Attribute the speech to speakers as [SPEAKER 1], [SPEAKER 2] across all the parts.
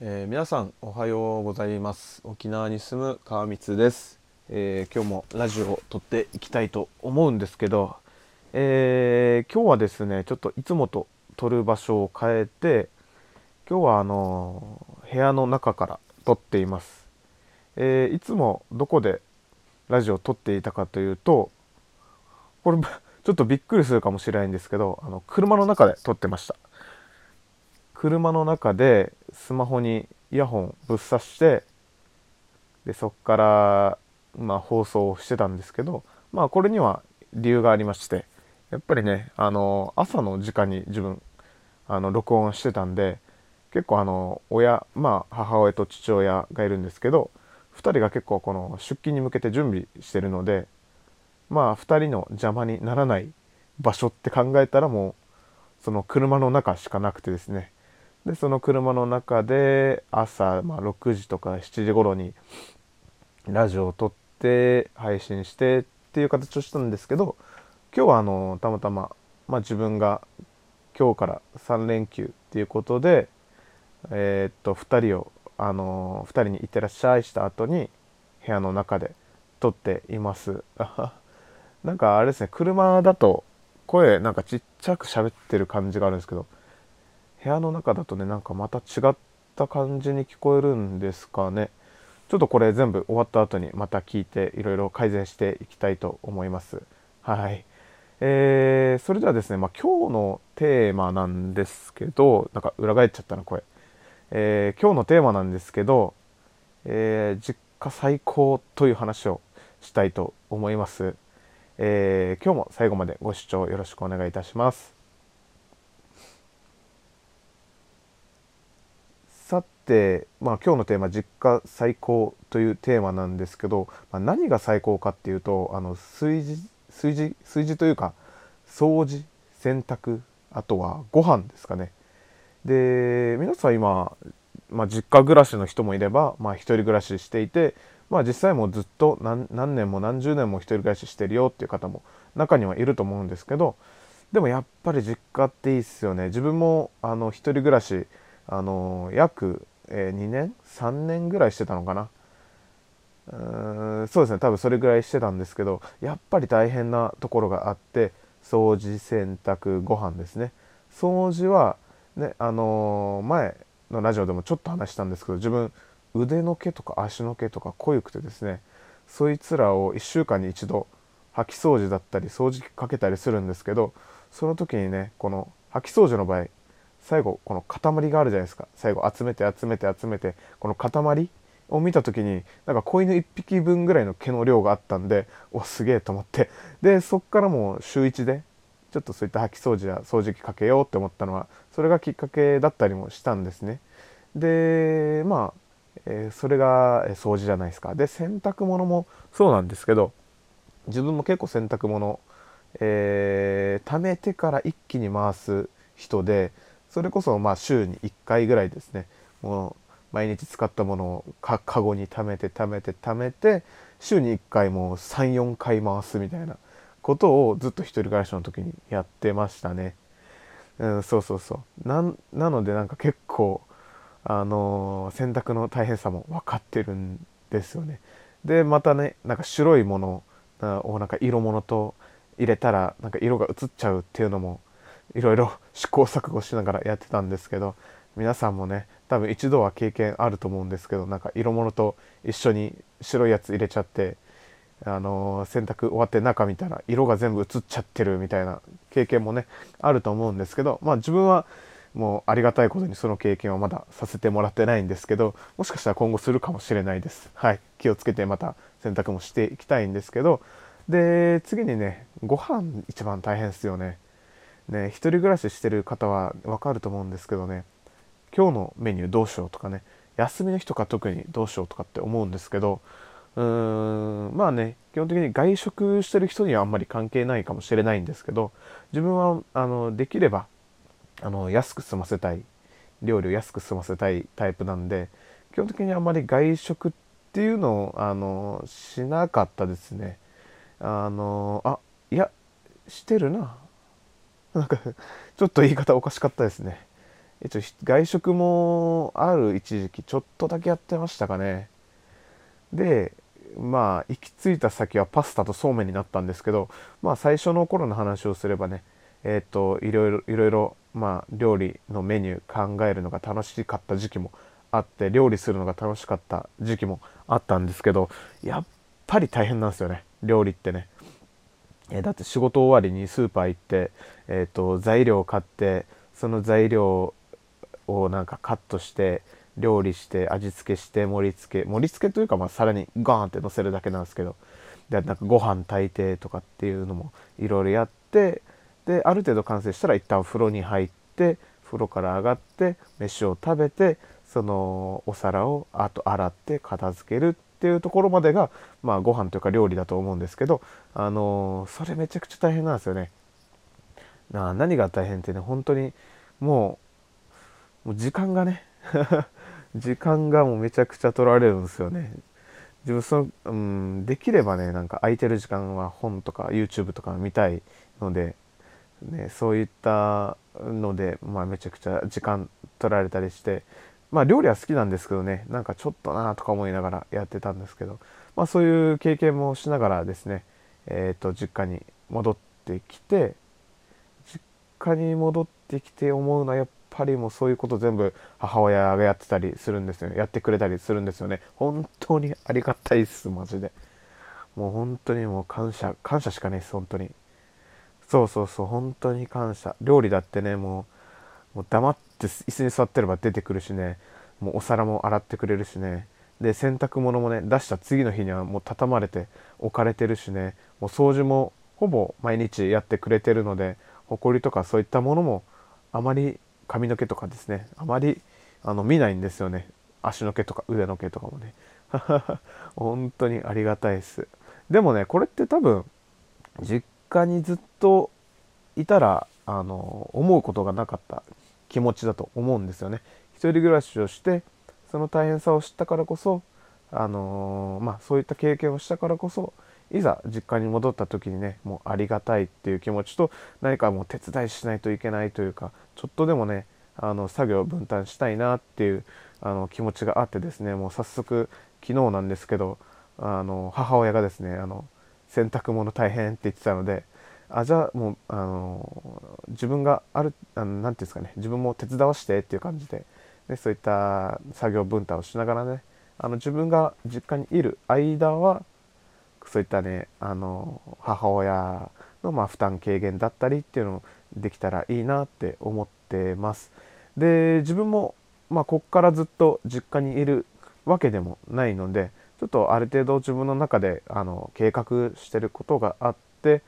[SPEAKER 1] えー皆さんおはようございます。沖縄に住む川光です、えー今日もラジオを撮っていきたいと思うんですけど、えー今日はですねちょっといつもと撮る場所を変えて今日はあの部屋の中から撮っています、えいつもどこでラジオを撮っていたかというとこれ ちょっとびっくりするかもしれないんですけどあの車の中で撮ってました。車の中でスマホにイヤホンぶっ刺してでそこから、まあ、放送をしてたんですけどまあこれには理由がありましてやっぱりねあの朝の時間に自分あの録音してたんで結構あの親まあ母親と父親がいるんですけど2人が結構この出勤に向けて準備してるのでまあ2人の邪魔にならない場所って考えたらもうその車の中しかなくてですねでその車の中で朝、まあ、6時とか7時頃にラジオを撮って配信してっていう形をしたんですけど今日はあのたまたま、まあ、自分が今日から3連休っていうことでえーっと2人をあの2人に「いってらっしゃい」した後に部屋の中で撮っています。なんかあれですね車だと声なんかちっちゃく喋ってる感じがあるんですけど部屋の中だとねなんかまた違った感じに聞こえるんですかね。ちょっとこれ全部終わった後にまた聞いていろいろ改善していきたいと思います。はい。えー、それではですね、まあ、今日のテーマなんですけどなんか裏返っちゃったな声えー今日のテーマなんですけど、えー実家最高という話をしたいと思います、えー今日も最後までご視聴よろしくお願いいたしますさて、まあ、今日のテーマ「実家最高」というテーマなんですけど、まあ、何が最高かっていうとあの炊事炊事炊事というか掃除洗濯あとはご飯ですかね。で皆さん今、まあ、実家暮らしの人もいれば、まあ、一人暮らししていて、まあ、実際もずっと何年も何十年も一人暮らししてるよっていう方も中にはいると思うんですけどでもやっぱり実家っていいっすよね。自分もあの一人暮らしあの約、えー2年？3年ぐらいしてたのかな？うーんそうですね。多分それぐらいしてたんですけどやっぱり大変なところがあって掃除洗濯ご飯ですね。掃除はねあのー前のラジオでもちょっと話したんですけど自分腕の毛とか足の毛とか濃ゆくてですねそいつらを1週間に一度掃き掃除だったり掃除機かけたりするんですけどその時にねこの掃き掃除の場合最後この塊があるじゃないですか。最後集めて集めて集めてこの塊を見た時になんか子犬1匹分ぐらいの毛の量があったんでおすげえと思って。でそっからもう週1でちょっとそういった掃き掃除や掃除機かけようって思ったのはそれがきっかけだったりもしたんですね。でまあ、えーそれが掃除じゃないですか。で洗濯物もそうなんですけど自分も結構洗濯物えー貯めてから一気に回す人でそれこそまあ週に1回ぐらいですねもう毎日使ったものをかカゴに貯めて貯めて貯めて週に1回もう34回回すみたいなことをずっと一人暮らしの時にやってましたね。うん、そうそうそうなのでなんか結構あのー洗濯の大変さも分かってるんですよね。でまたねなんか白いものをなんか色物と入れたらなんか色が移っちゃうっていうのもいろいろ 試行錯誤しながらやってたんですけど皆さんもね多分一度は経験あると思うんですけどなんか色物と一緒に白いやつ入れちゃってあのー洗濯終わって中見たら色が全部移っちゃってるみたいな経験もねあると思うんですけどまあ自分はもうありがたいことにその経験はまださせてもらってないんですけどもしかしたら今後するかもしれないです。はい。気をつけてまた洗濯もしていきたいんですけど。で次にねご飯一番大変ですよね。ね一人暮らししてる方はわかると思うんですけどね。今日のメニューどうしようとかね。休みの日とか特にどうしようとかって思うんですけどうーんまあね基本的に外食してる人にはあんまり関係ないかもしれないんですけど自分はあのできればあの安く済ませたい料理を安く済ませたいタイプなんで基本的にあんまり外食っていうのをあのしなかったですね。あのあいやしてるな。なんかちょっと言い方おかしかったですね。一応外食もある一時期ちょっとだけやってましたかね。でまあ行き着いた先はパスタとそうめんになったんですけどまあ最初の頃の話をすればねえっ、といろいろいろいろまあ料理のメニュー考えるのが楽しかった時期もあって料理するのが楽しかった時期もあったんですけどやっぱり大変なんですよね。料理ってね。えー、だって仕事終わりにスーパー行って、えーと、材料を買ってその材料をなんかカットして料理して味付けして盛り付け盛り付けというかまあ皿にガーンって乗せるだけなんですけどでなんかご飯炊いてとかっていうのもいろいろやってである程度完成したら一旦風呂に入って風呂から上がって飯を食べてそのお皿をあと洗って片付けるっていうところまでがまあご飯というか料理だと思うんですけどあのー、それめちゃくちゃ大変なんですよね。な何が大変ってね本当にもう時間がね 時間がもうめちゃくちゃ取られるんですよね。自分その、うん、できればねなんか空いてる時間は本とか YouTube とか見たいので、ね、そういったので、まあ、めちゃくちゃ時間取られたりしてまあ料理は好きなんですけどねなんかちょっとなとか思いながらやってたんですけど、まあ、そういう経験もしながらですね、えー、と実家に戻ってきて実家に戻ってきて思うのはやっぱりもうそういうこと全部母親がやってたりするんですよやってくれたりするんですよね。本当にありがたいっすマジで。もう本当にもう感謝感謝しかないです本当に。そうそうそう本当に感謝。料理だってねもうもう黙って椅子に座ってれば出てくるしね。もうお皿も洗ってくれるしね。で洗濯物もね出した次の日にはもう畳まれて置かれてるしね。もう掃除もほぼ毎日やってくれてるので埃とかそういったものもあまり髪の毛とかですね。あまりあの見ないんですよね。足の毛とか腕の毛とかもね。本当にありがたいです。でもねこれって多分実家にずっといたらあの思うことがなかった。気持ちだと思うんですよね。一人暮らしをしてその大変さを知ったからこそあのー、まあそういった経験をしたからこそいざ実家に戻った時にねもうありがたいっていう気持ちと何かもう手伝いしないといけないというかちょっとでもねあの作業を分担したいなっていうあの気持ちがあってですねもう早速昨日なんですけどあの母親がですねあの洗濯物大変って言ってたのであじゃあもうあの自分がある何て言うんですかね自分も手伝わしてっていう感じででそういった作業分担をしながらねあの自分が実家にいる間はそういったねあの母親のま負担軽減だったりっていうのをできたらいいなって思ってます。で自分もまあこっからずっと実家にいるわけでもないのでちょっとある程度自分の中であの計画してることがあって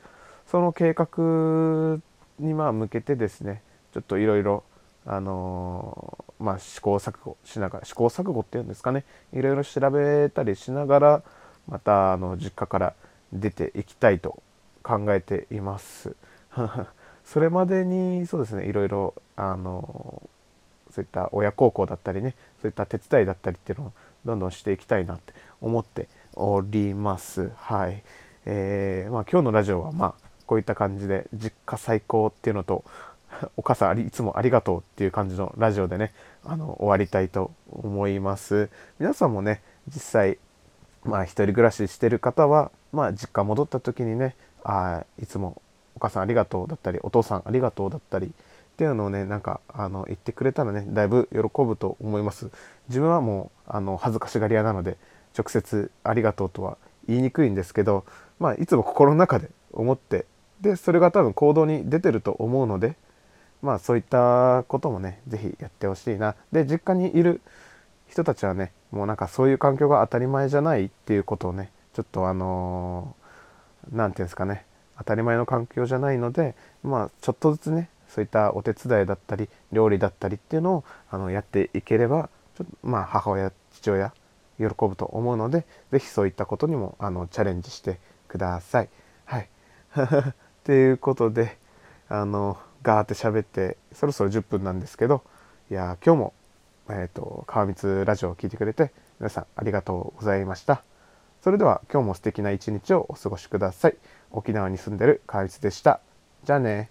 [SPEAKER 1] その計画にまあ向けてですねちょっといろいろあのー、まあ、試行錯誤しながら試行錯誤っていうんですかねいろいろ調べたりしながらまたあの実家から出ていきたいと考えています。それまでにそうですねいろいろあのそういった親孝行だったりねそういった手伝いだったりっていうのをどんどんしていきたいなって思っております。はい。えー、まあ今日のラジオはまあこういった感じで実家最高っていうのと お母さんありいつもありがとうっていう感じのラジオでねあの終わりたいと思います。皆さんもね実際まあ一人暮らししてる方はまあ実家戻った時にねあいつもお母さんありがとうだったりお父さんありがとうだったりっていうのをねなんかあの言ってくれたらねだいぶ喜ぶと思います自分はもうあの恥ずかしがり屋なので直接ありがとうとは言いにくいんですけどまあいつも心の中で思ってでそれが多分行動に出てると思うのでまあそういったこともね是非やってほしいなで実家にいる人たちはねもうなんかそういう環境が当たり前じゃないっていうことをねちょっとあの何、ー、て言うんですかね当たり前の環境じゃないのでまあちょっとずつねそういったお手伝いだったり料理だったりっていうのをあのやっていければちょまあ母親父親喜ぶと思うので是非そういったことにもあのチャレンジしてください。はい。ていうことであのガーって喋ってそろそろ10分なんですけどいや今日もえっ、ー、と川光ラジオを聴いてくれて皆さんありがとうございました。それでは今日も素敵な一日をお過ごしください。沖縄に住んでる川光でした。じゃあね。